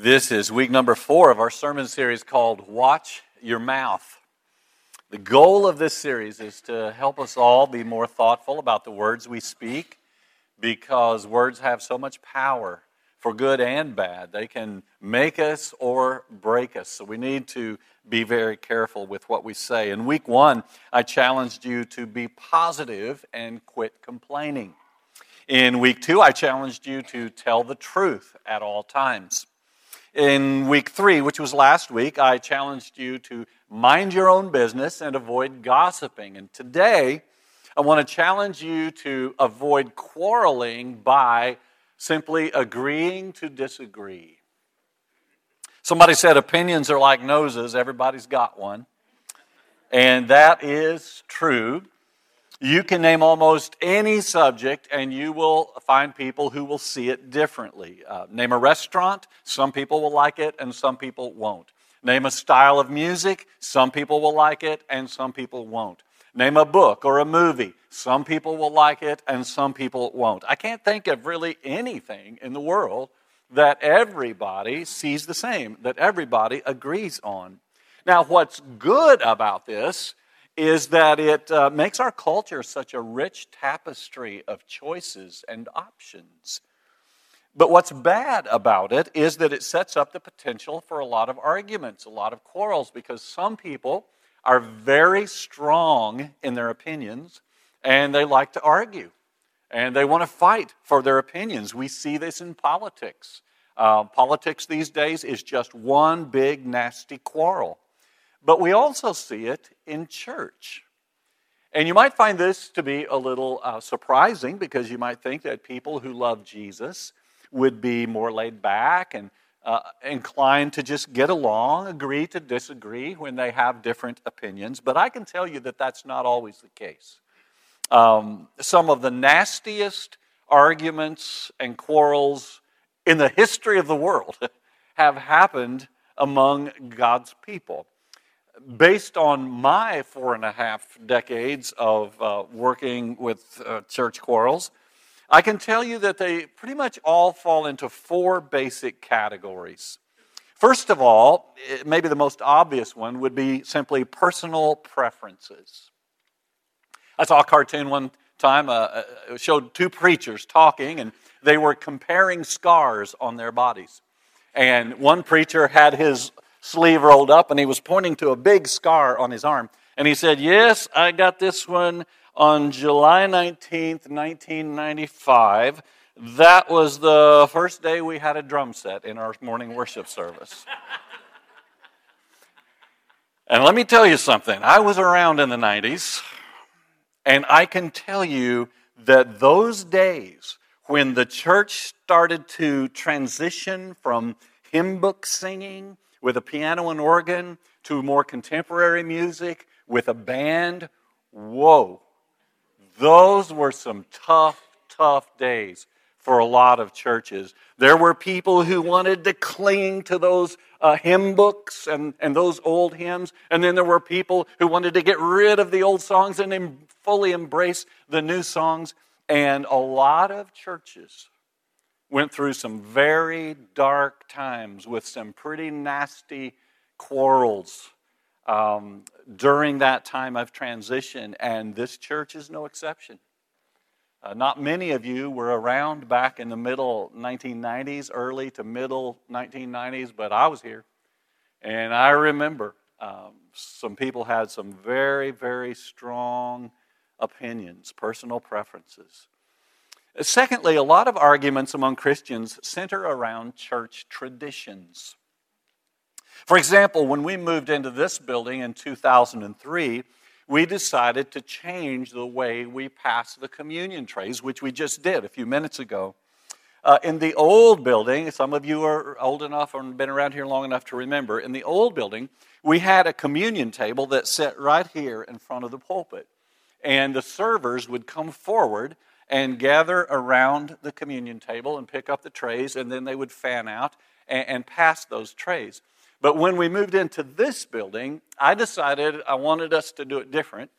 This is week number four of our sermon series called Watch Your Mouth. The goal of this series is to help us all be more thoughtful about the words we speak because words have so much power for good and bad. They can make us or break us. So we need to be very careful with what we say. In week one, I challenged you to be positive and quit complaining. In week two, I challenged you to tell the truth at all times. In week three, which was last week, I challenged you to mind your own business and avoid gossiping. And today, I want to challenge you to avoid quarreling by simply agreeing to disagree. Somebody said opinions are like noses, everybody's got one. And that is true. You can name almost any subject, and you will find people who will see it differently. Uh, name a restaurant, some people will like it, and some people won't. Name a style of music, some people will like it, and some people won't. Name a book or a movie, some people will like it, and some people won't. I can't think of really anything in the world that everybody sees the same, that everybody agrees on. Now, what's good about this is that it uh, makes our culture such a rich tapestry of choices and options. But what's bad about it is that it sets up the potential for a lot of arguments, a lot of quarrels, because some people are very strong in their opinions and they like to argue and they want to fight for their opinions. We see this in politics. Uh, politics these days is just one big nasty quarrel. But we also see it in church. And you might find this to be a little uh, surprising because you might think that people who love Jesus would be more laid back and uh, inclined to just get along, agree to disagree when they have different opinions. But I can tell you that that's not always the case. Um, some of the nastiest arguments and quarrels in the history of the world have happened among God's people based on my four and a half decades of uh, working with uh, church quarrels, I can tell you that they pretty much all fall into four basic categories. First of all, maybe the most obvious one would be simply personal preferences. I saw a cartoon one time, uh, uh showed two preachers talking, and they were comparing scars on their bodies. And one preacher had his sleeve rolled up and he was pointing to a big scar on his arm. And he said, Yes, I got this one on July 19th, 1995. That was the first day we had a drum set in our morning worship service. and let me tell you something. I was around in the 90s, and I can tell you that those days when the church started to transition from hymn book singing with a piano and organ to more contemporary music with a band. Whoa. Those were some tough, tough days for a lot of churches. There were people who wanted to cling to those uh, hymn books and, and those old hymns. And then there were people who wanted to get rid of the old songs and em- fully embrace the new songs. And a lot of churches went through some very dark times with some pretty nasty quarrels um, during that time of transition, and this church is no exception. Uh, not many of you were around back in the middle 1990s, early to middle 1990s, but I was here. And I remember um, some people had some very, very strong opinions, personal preferences. Secondly, a lot of arguments among Christians center around church traditions. For example, when we moved into this building in 2003, we decided to change the way we pass the communion trays, which we just did a few minutes ago. Uh, in the old building, some of you are old enough and been around here long enough to remember, in the old building, we had a communion table that sat right here in front of the pulpit. And the servers would come forward and gather around the communion table and pick up the trays, and then they would fan out and, and pass those trays. But when we moved into this building, I decided I wanted us to do it different.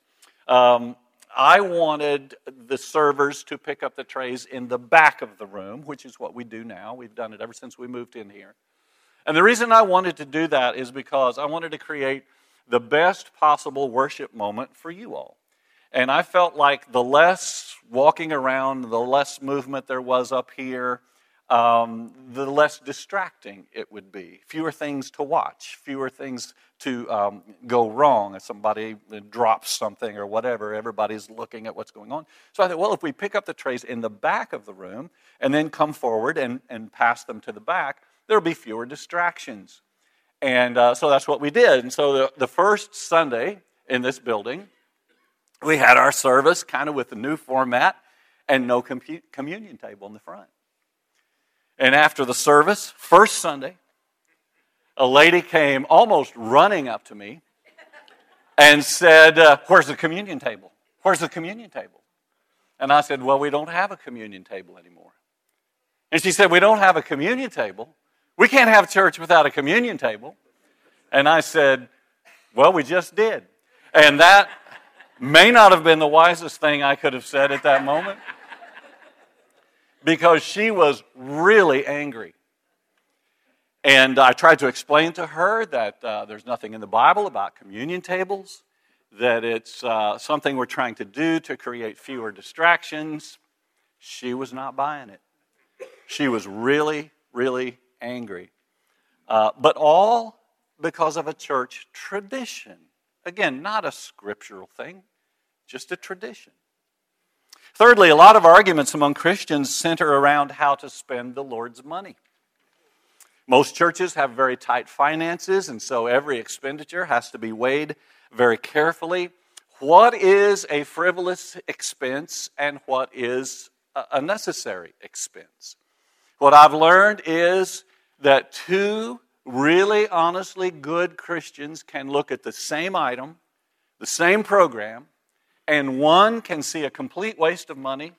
Um, I wanted the servers to pick up the trays in the back of the room, which is what we do now. We've done it ever since we moved in here. And the reason I wanted to do that is because I wanted to create the best possible worship moment for you all. And I felt like the less walking around, the less movement there was up here, um, the less distracting it would be. Fewer things to watch, fewer things to um, go wrong. If somebody drops something or whatever, everybody's looking at what's going on. So I thought, well, if we pick up the trays in the back of the room and then come forward and, and pass them to the back, there'll be fewer distractions. And uh, so that's what we did. And so the, the first Sunday in this building, we had our service kind of with the new format and no communion table in the front. And after the service, first Sunday, a lady came almost running up to me and said, uh, Where's the communion table? Where's the communion table? And I said, Well, we don't have a communion table anymore. And she said, We don't have a communion table. We can't have church without a communion table. And I said, Well, we just did. And that may not have been the wisest thing I could have said at that moment because she was really angry. And I tried to explain to her that uh, there's nothing in the Bible about communion tables, that it's uh, something we're trying to do to create fewer distractions. She was not buying it. She was really, really angry. Uh, but all because of a church tradition. Again, not a scriptural thing, just a tradition. Thirdly, a lot of arguments among Christians center around how to spend the Lord's money. Most churches have very tight finances, and so every expenditure has to be weighed very carefully. What is a frivolous expense and what is a necessary expense? What I've learned is that two really honestly good Christians can look at the same item, the same program, and one can see a complete waste of money,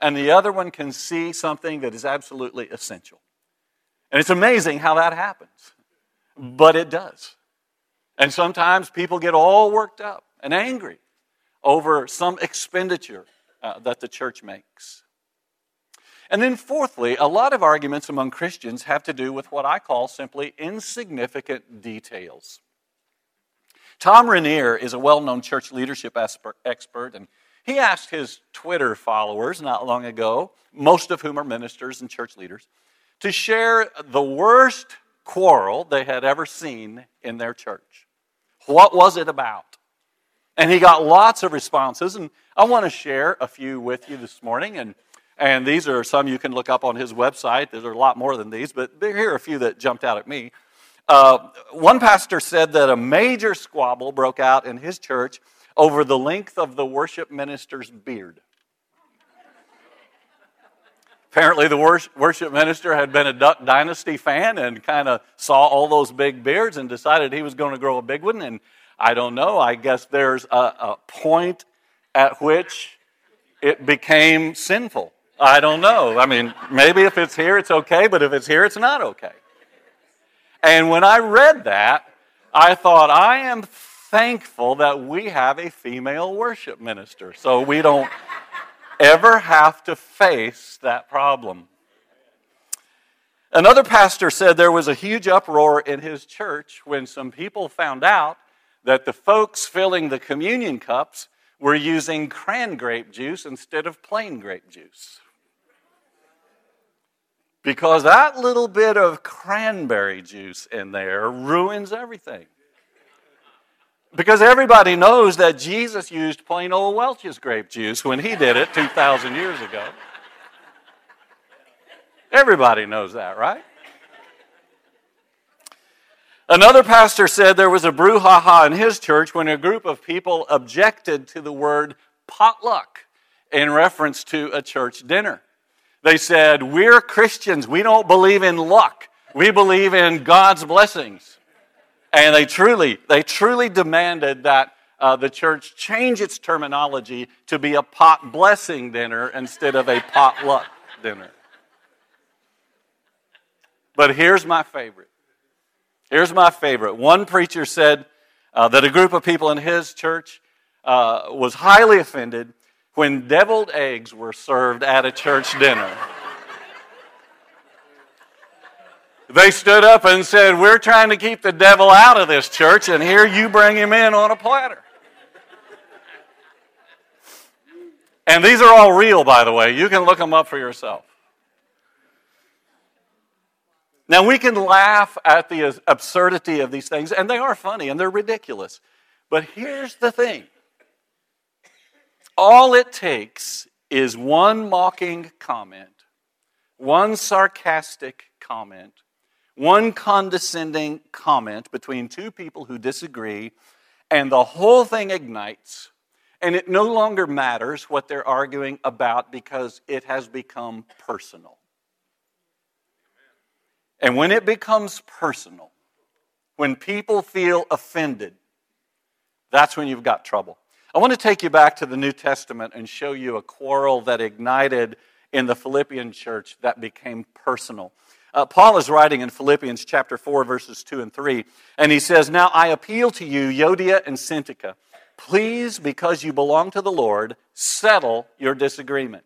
and the other one can see something that is absolutely essential. And it's amazing how that happens, but it does. And sometimes people get all worked up and angry over some expenditure uh, that the church makes. And then, fourthly, a lot of arguments among Christians have to do with what I call simply insignificant details. Tom Rainer is a well known church leadership expert, and he asked his Twitter followers not long ago, most of whom are ministers and church leaders, to share the worst quarrel they had ever seen in their church. What was it about? And he got lots of responses, and I want to share a few with you this morning. And and these are some you can look up on his website. There's a lot more than these, but here are a few that jumped out at me. Uh, one pastor said that a major squabble broke out in his church over the length of the worship minister's beard. Apparently, the worship minister had been a Duck Dynasty fan and kind of saw all those big beards and decided he was going to grow a big one. And I don't know, I guess there's a, a point at which it became sinful. I don't know. I mean, maybe if it's here, it's okay, but if it's here, it's not okay. And when I read that, I thought, I am thankful that we have a female worship minister so we don't ever have to face that problem. Another pastor said there was a huge uproar in his church when some people found out that the folks filling the communion cups were using cran grape juice instead of plain grape juice because that little bit of cranberry juice in there ruins everything. Because everybody knows that Jesus used plain old Welch's grape juice when he did it 2,000 years ago. Everybody knows that, right? Another pastor said there was a brouhaha in his church when a group of people objected to the word potluck in reference to a church dinner. They said, We're Christians. We don't believe in luck. We believe in God's blessings. And they truly, they truly demanded that uh, the church change its terminology to be a pot blessing dinner instead of a potluck dinner. But here's my favorite. Here's my favorite. One preacher said uh, that a group of people in his church uh, was highly offended when deviled eggs were served at a church dinner. They stood up and said, We're trying to keep the devil out of this church, and here you bring him in on a platter. And these are all real, by the way. You can look them up for yourself. Now, we can laugh at the absurdity of these things, and they are funny and they're ridiculous. But here's the thing all it takes is one mocking comment, one sarcastic comment, one condescending comment between two people who disagree, and the whole thing ignites. And it no longer matters what they're arguing about because it has become personal. And when it becomes personal, when people feel offended, that's when you've got trouble. I want to take you back to the New Testament and show you a quarrel that ignited in the Philippian church that became personal. Uh, Paul is writing in Philippians chapter 4, verses 2 and 3, and he says, Now I appeal to you, Euodia and Syntyche, please, because you belong to the Lord, settle your disagreement.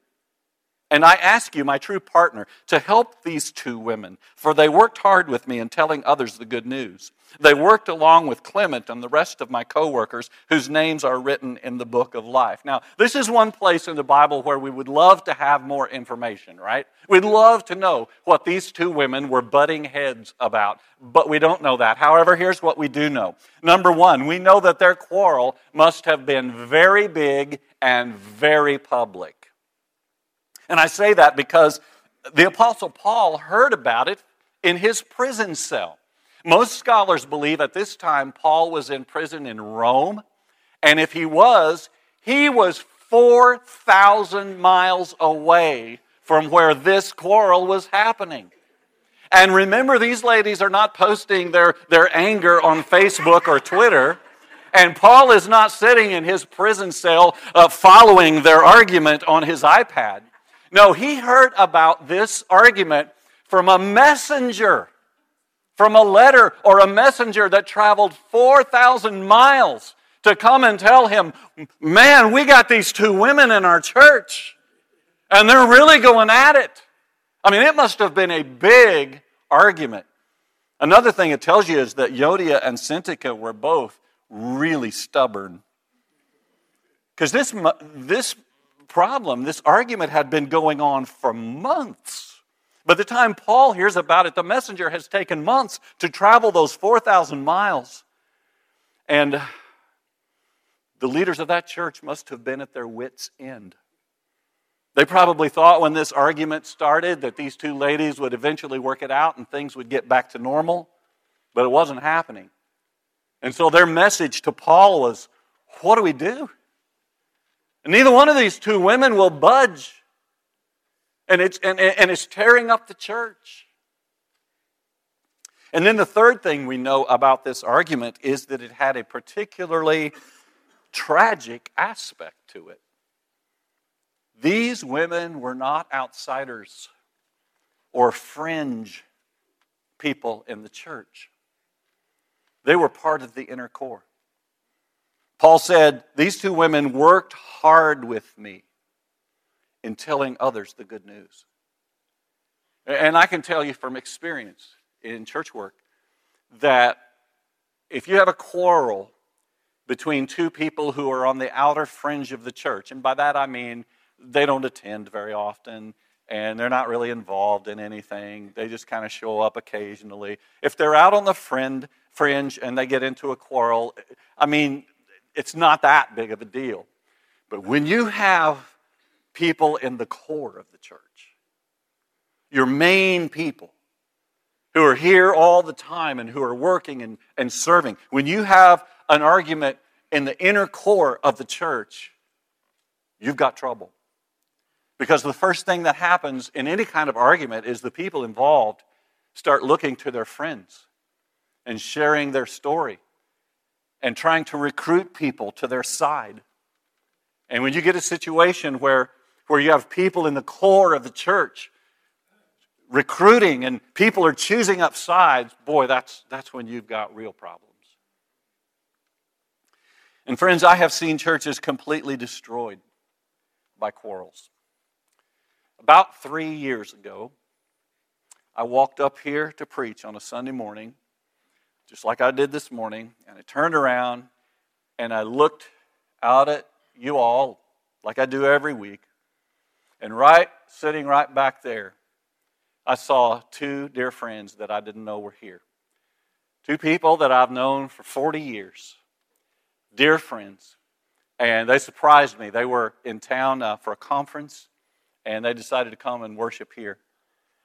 And I ask you, my true partner, to help these two women, for they worked hard with me in telling others the good news. They worked along with Clement and the rest of my coworkers whose names are written in the book of life. Now, this is one place in the Bible where we would love to have more information, right? We'd love to know what these two women were butting heads about, but we don't know that. However, here's what we do know. Number one, we know that their quarrel must have been very big and very public. And I say that because the Apostle Paul heard about it in his prison cell. Most scholars believe at this time Paul was in prison in Rome, and if he was, he was 4,000 miles away from where this quarrel was happening. And remember, these ladies are not posting their, their anger on Facebook or Twitter. And Paul is not sitting in his prison cell uh, following their argument on his iPad. No, he heard about this argument from a messenger, from a letter or a messenger that traveled 4,000 miles to come and tell him, Man, we got these two women in our church, and they're really going at it. I mean, it must have been a big argument. Another thing it tells you is that Euodia and Syntyche were both really stubborn. Because this, this problem, this argument had been going on for months. By the time Paul hears about it, the messenger has taken months to travel those 4,000 miles. And the leaders of that church must have been at their wits' end. They probably thought when this argument started that these two ladies would eventually work it out and things would get back to normal, but it wasn't happening. And so their message to Paul was what do we do? And neither one of these two women will budge. And it's, and, and it's tearing up the church. And then the third thing we know about this argument is that it had a particularly tragic aspect to it. These women were not outsiders or fringe people in the church, they were part of the inner core. Paul said, These two women worked hard with me in telling others the good news. And I can tell you from experience in church work that if you have a quarrel between two people who are on the outer fringe of the church, and by that I mean they don't attend very often and they're not really involved in anything, they just kind of show up occasionally. If they're out on the friend, fringe and they get into a quarrel, I mean, it's not that big of a deal. But when you have people in the core of the church, your main people who are here all the time and who are working and, and serving, when you have an argument in the inner core of the church, you've got trouble. Because the first thing that happens in any kind of argument is the people involved start looking to their friends and sharing their story and trying to recruit people to their side. And when you get a situation where, where you have people in the core of the church recruiting and people are choosing up sides, boy, that's, that's when you've got real problems. And friends, I have seen churches completely destroyed by quarrels. About three years ago, I walked up here to preach on a Sunday morning, just like I did this morning, and I turned around and I looked out at you all, like I do every week, and right, sitting right back there, I saw two dear friends that I didn't know were here. Two people that I've known for 40 years, dear friends. And they surprised me. They were in town uh, for a conference, and they decided to come and worship here.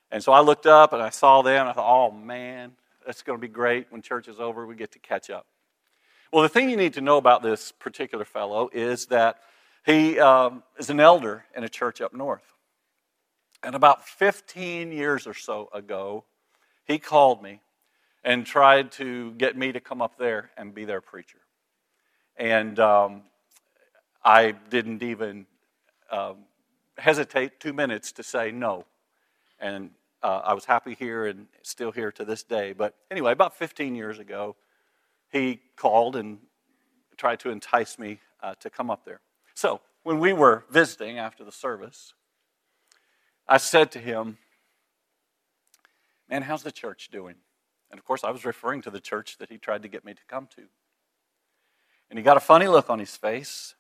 And so I looked up and I saw them. I thought, oh man, that's going to be great. When church is over, we get to catch up. Well, the thing you need to know about this particular fellow is that he um, is an elder in a church up north. And about 15 years or so ago, he called me and tried to get me to come up there and be their preacher. And um, I didn't even um, hesitate two minutes to say no. And uh, I was happy here and still here to this day. But anyway, about 15 years ago, he called and tried to entice me uh, to come up there. So when we were visiting after the service, I said to him, Man, how's the church doing? And of course, I was referring to the church that he tried to get me to come to. And he got a funny look on his face.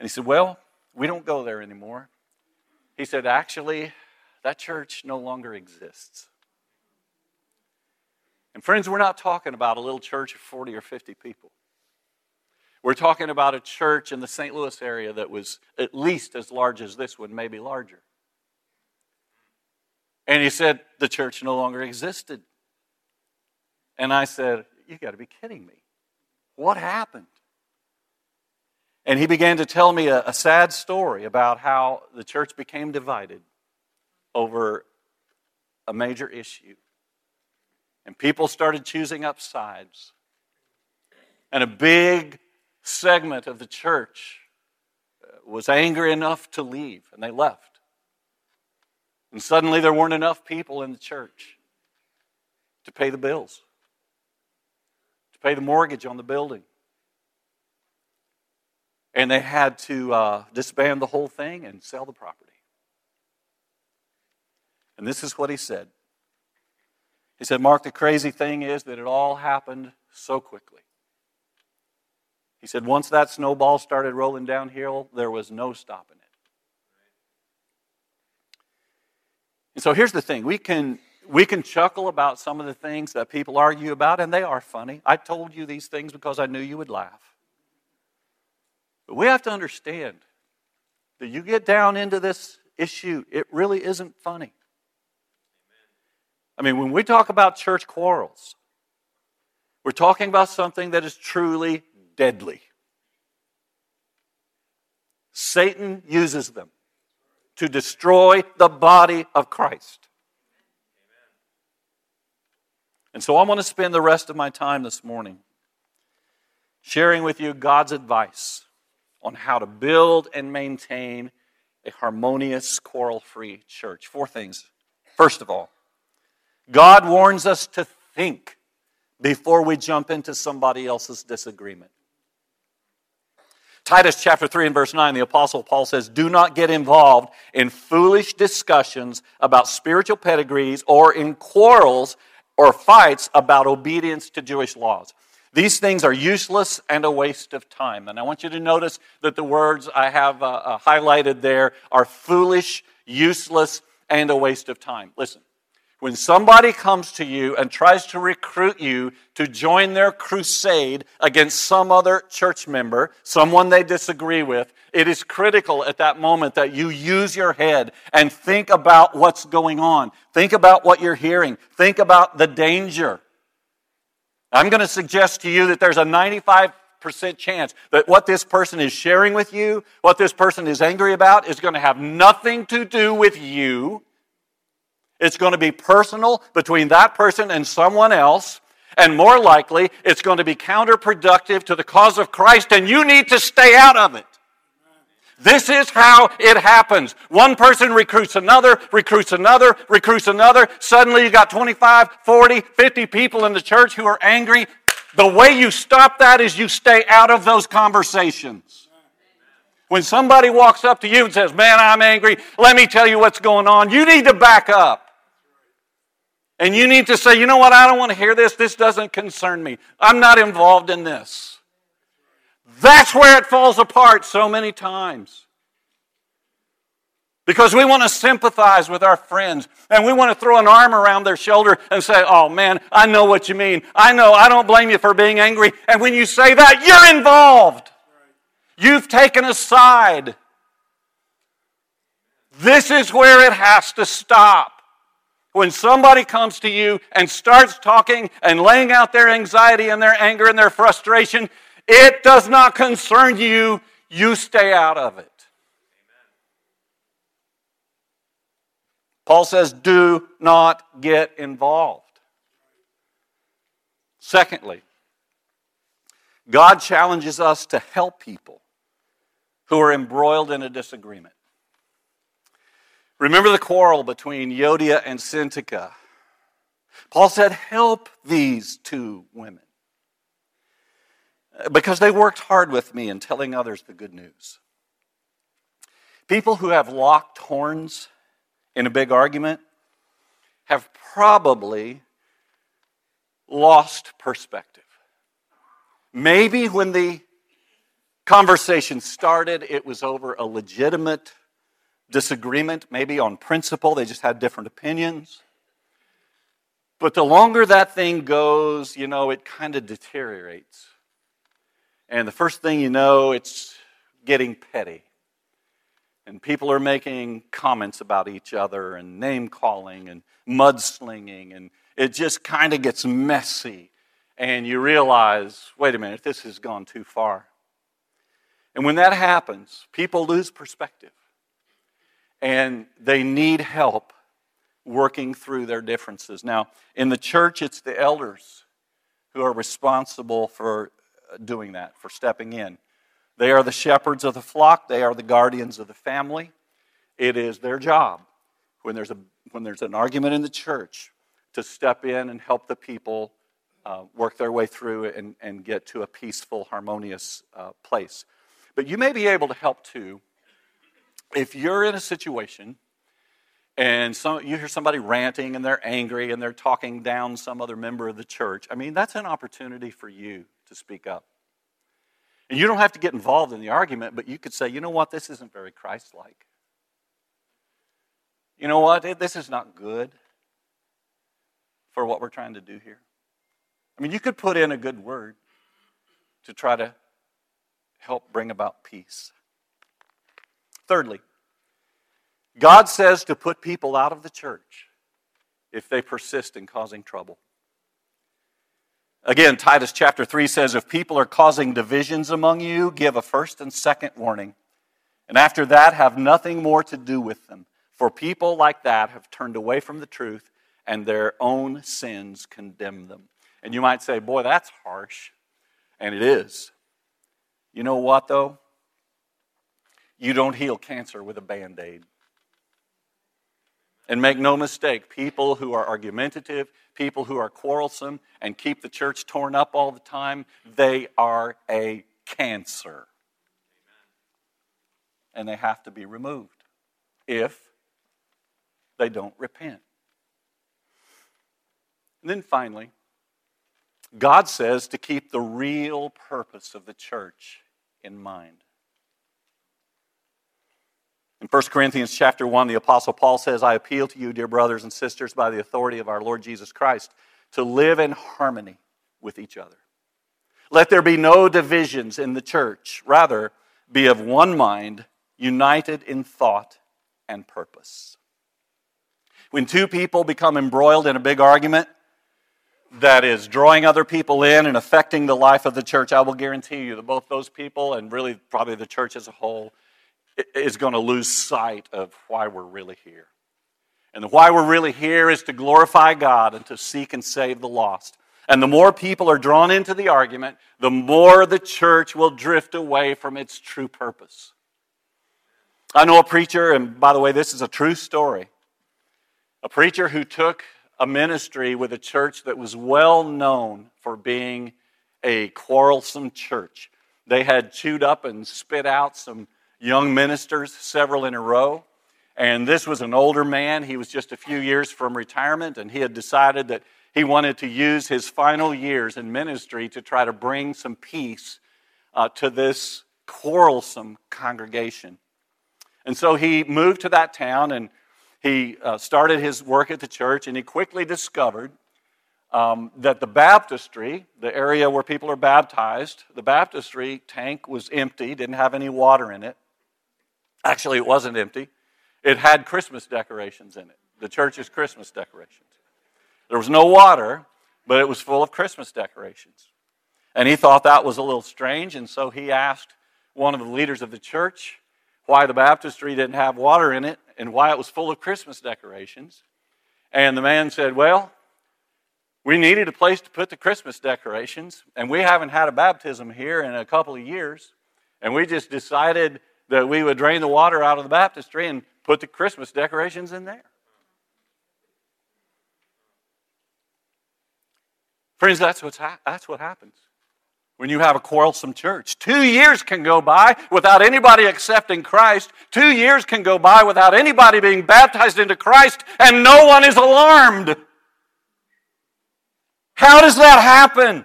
And he said, Well, we don't go there anymore. He said, Actually, that church no longer exists. And friends, we're not talking about a little church of 40 or 50 people. We're talking about a church in the St. Louis area that was at least as large as this one, maybe larger. And he said, the church no longer existed. And I said, You got to be kidding me. What happened? And he began to tell me a, a, sad story about how the church became divided over a major issue. And people started choosing up sides. And a big segment of the church uh, was angry enough to leave, and they left. And suddenly there weren't enough people in the church to pay the bills, to pay the mortgage on the building. And they had to uh, disband the whole thing and sell the property. And this is what he said. He said, Mark, the crazy thing is that it all happened so quickly. He said, once that snowball started rolling downhill, there was no stopping it. And so here's the thing we can, we can chuckle about some of the things that people argue about, and they are funny. I told you these things because I knew you would laugh. But we have to understand that you get down into this issue, it really isn't funny. I mean, when we talk about church quarrels, we're talking about something that is truly deadly. Satan uses them to destroy the body of Christ. And so I want to spend the rest of my time this morning sharing with you God's advice on how to build and maintain a harmonious, quarrel free church. Four things. First of all, God warns us to think before we jump into somebody else's disagreement. Titus chapter 3 and verse 9, the Apostle Paul says, Do not get involved in foolish discussions about spiritual pedigrees or in quarrels or fights about obedience to Jewish laws. These things are useless and a waste of time. And I want you to notice that the words I have uh, uh, highlighted there are foolish, useless, and a waste of time. Listen, when somebody comes to you and tries to recruit you to join their crusade against some other church member, someone they disagree with, it is critical at that moment that you use your head and think about what's going on. Think about what you're hearing. Think about the danger. I'm going to suggest to you that there's a 95 percent chance that what this person is sharing with you, what this person is angry about, is going to have nothing to do with you it's going to be personal between that person and someone else. And more likely, it's going to be counterproductive to the cause of Christ, and you need to stay out of it. This is how it happens. One person recruits another, recruits another, recruits another. Suddenly you got 25, 40, 50 people in the church who are angry. The way you stop that is you stay out of those conversations. When somebody walks up to you and says, Man, I'm angry, let me tell you what's going on, you need to back up. And you need to say, you know what, I don't want to hear this. This doesn't concern me. I'm not involved in this. That's where it falls apart so many times. Because we want to sympathize with our friends and we want to throw an arm around their shoulder and say, Oh man, I know what you mean. I know, I don't blame you for being angry. And when you say that, you're involved. You've taken a side. This is where it has to stop. When somebody comes to you and starts talking and laying out their anxiety and their anger and their frustration, it does not concern you. You stay out of it. Paul says, do not get involved. Secondly, God challenges us to help people who are embroiled in a disagreement. Remember the quarrel between Euodia and Syntyche. Paul said, Help these two women. Because they worked hard with me in telling others the good news. People who have locked horns in a big argument have probably lost perspective. Maybe when the conversation started, it was over a legitimate disagreement, maybe on principle, they just had different opinions. But the longer that thing goes, you know, it kind of deteriorates. And the first thing you know, it's getting petty. And people are making comments about each other and name calling and mudslinging. And it just kind of gets messy. And you realize wait a minute, this has gone too far. And when that happens, people lose perspective and they need help working through their differences. Now, in the church, it's the elders who are responsible for doing that, for stepping in. They are the shepherds of the flock, they are the guardians of the family. It is their job when there's, a, when there's an argument in the church to step in and help the people uh, work their way through and, and get to a peaceful, harmonious uh, place. But you may be able to help too if you're in a situation and some, you hear somebody ranting and they're angry and they're talking down some other member of the church, I mean, that's an opportunity for you to speak up. And you don't have to get involved in the argument, but you could say, you know what, this isn't very Christ like. You know what, this is not good for what we're trying to do here. I mean, you could put in a good word to try to help bring about peace. Thirdly, God says to put people out of the church if they persist in causing trouble. Again, Titus chapter 3 says if people are causing divisions among you, give a first and second warning. And after that, have nothing more to do with them. For people like that have turned away from the truth, and their own sins condemn them. And you might say, boy, that's harsh. And it is. You know what, though? You don't heal cancer with a band aid. And make no mistake, people who are argumentative, people who are quarrelsome, and keep the church torn up all the time, they are a cancer. And they have to be removed if they don't repent. And then finally, God says to keep the real purpose of the church in mind. In 1 Corinthians chapter 1, the apostle Paul says, "I appeal to you, dear brothers and sisters, by the authority of our Lord Jesus Christ, to live in harmony with each other. Let there be no divisions in the church, rather be of one mind, united in thought and purpose." When two people become embroiled in a big argument that is drawing other people in and affecting the life of the church, I will guarantee you that both those people and really probably the church as a whole is going to lose sight of why we're really here. And the why we're really here is to glorify God and to seek and save the lost. And the more people are drawn into the argument, the more the church will drift away from its true purpose. I know a preacher, and by the way, this is a true story. A preacher who took a ministry with a church that was well known for being a quarrelsome church. They had chewed up and spit out some young ministers, several in a row. And this was an older man. He was just a few years from retirement, and he had decided that he wanted to use his final years in ministry to try to bring some peace uh, to this quarrelsome congregation. And so he moved to that town and he uh, started his work at the church, and he quickly discovered um, that the baptistry, the area where people are baptized, the baptistry tank was empty, didn't have any water in it. Actually, it wasn't empty, it had Christmas decorations in it, the church's Christmas decorations. There was no water, but it was full of Christmas decorations. And he thought that was a little strange, and so he asked one of the leaders of the church why the baptistry didn't have water in it and why it was full of Christmas decorations. And the man said, Well, we needed a place to put the Christmas decorations, and we haven't had a baptism here in a couple of years. And we just decided that we would drain the water out of the baptistry and put the Christmas decorations in there. Friends, that's, what's ha- that's what happens when you have a quarrelsome church. Two years can go by without anybody accepting Christ. Two years can go by without anybody being baptized into Christ, and no one is alarmed. How does that happen?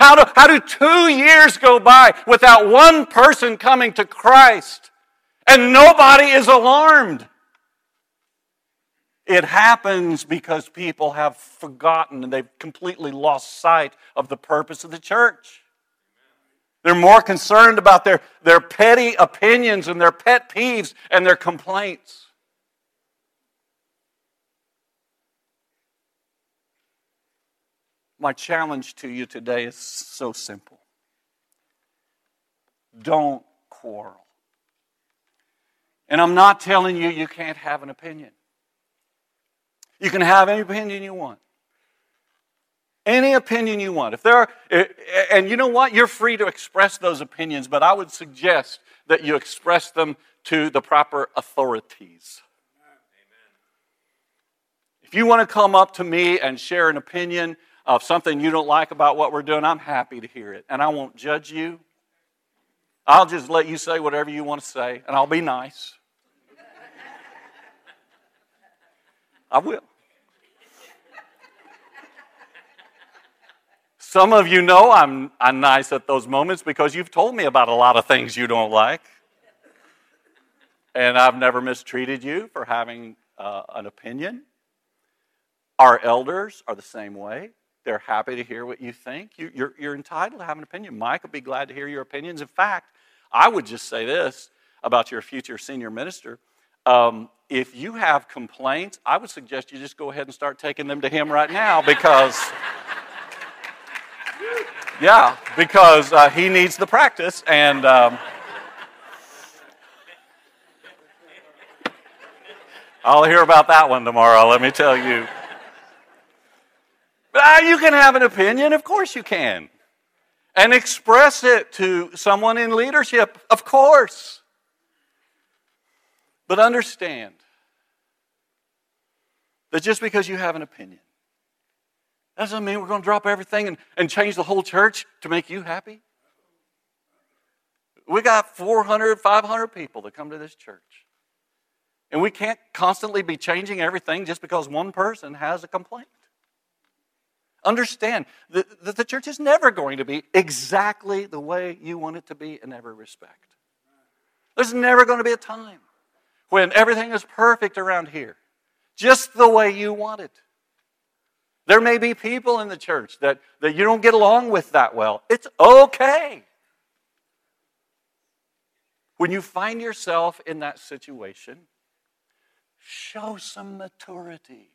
How do, how do two years go by without one person coming to Christ and nobody is alarmed? It happens because people have forgotten and they've completely lost sight of the purpose of the church. They're more concerned about their, their petty opinions and their pet peeves and their complaints. My challenge to you today is so simple don't quarrel. And I'm not telling you you can't have an opinion. You can have any opinion you want. Any opinion you want. If there are, eh, eh, and you know what? You're free to express those opinions, but I would suggest that you express them to the proper authorities. If you want to come up to me and share an opinion of something you don't like about what we're doing, I'm happy to hear it. And I won't judge you. I'll just let you say whatever you want to say, and I'll be nice. I will. Some of you know I'm, I'm nice at those moments because you've told me about a lot of things you don't like. And I've never mistreated you for having uh, an opinion. Our elders are the same way. They're happy to hear what you think. You, you're, you're entitled to have an opinion. Mike will be glad to hear your opinions. In fact, I would just say this about your future senior minister. Um, if you have complaints, I would suggest you just go ahead and start taking them to him right now because. Yeah, because uh, he needs the practice, and um, I'll hear about that one tomorrow, let me tell you. Uh, you can have an opinion, of course you can. And express it to someone in leadership, of course. But understand that just because you have an opinion doesn't mean we're going to drop everything and, and change the whole church to make you happy. We got 400, 500 people that come to this church. And we can't constantly be changing everything just because one person has a complaint. Understand that, the church is never going to be exactly the way you want it to be in every respect. There's never going to be a time when everything is perfect around here, just the way you want it. There may be people in the church that, that you don't get along with that well. It's okay. When you find yourself in that situation, show some maturity.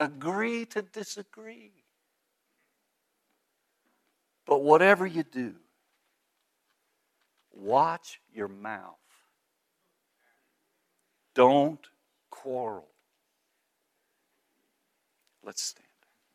Agree to disagree. But whatever you do, watch your mouth. Don't quarrel. Let's stand.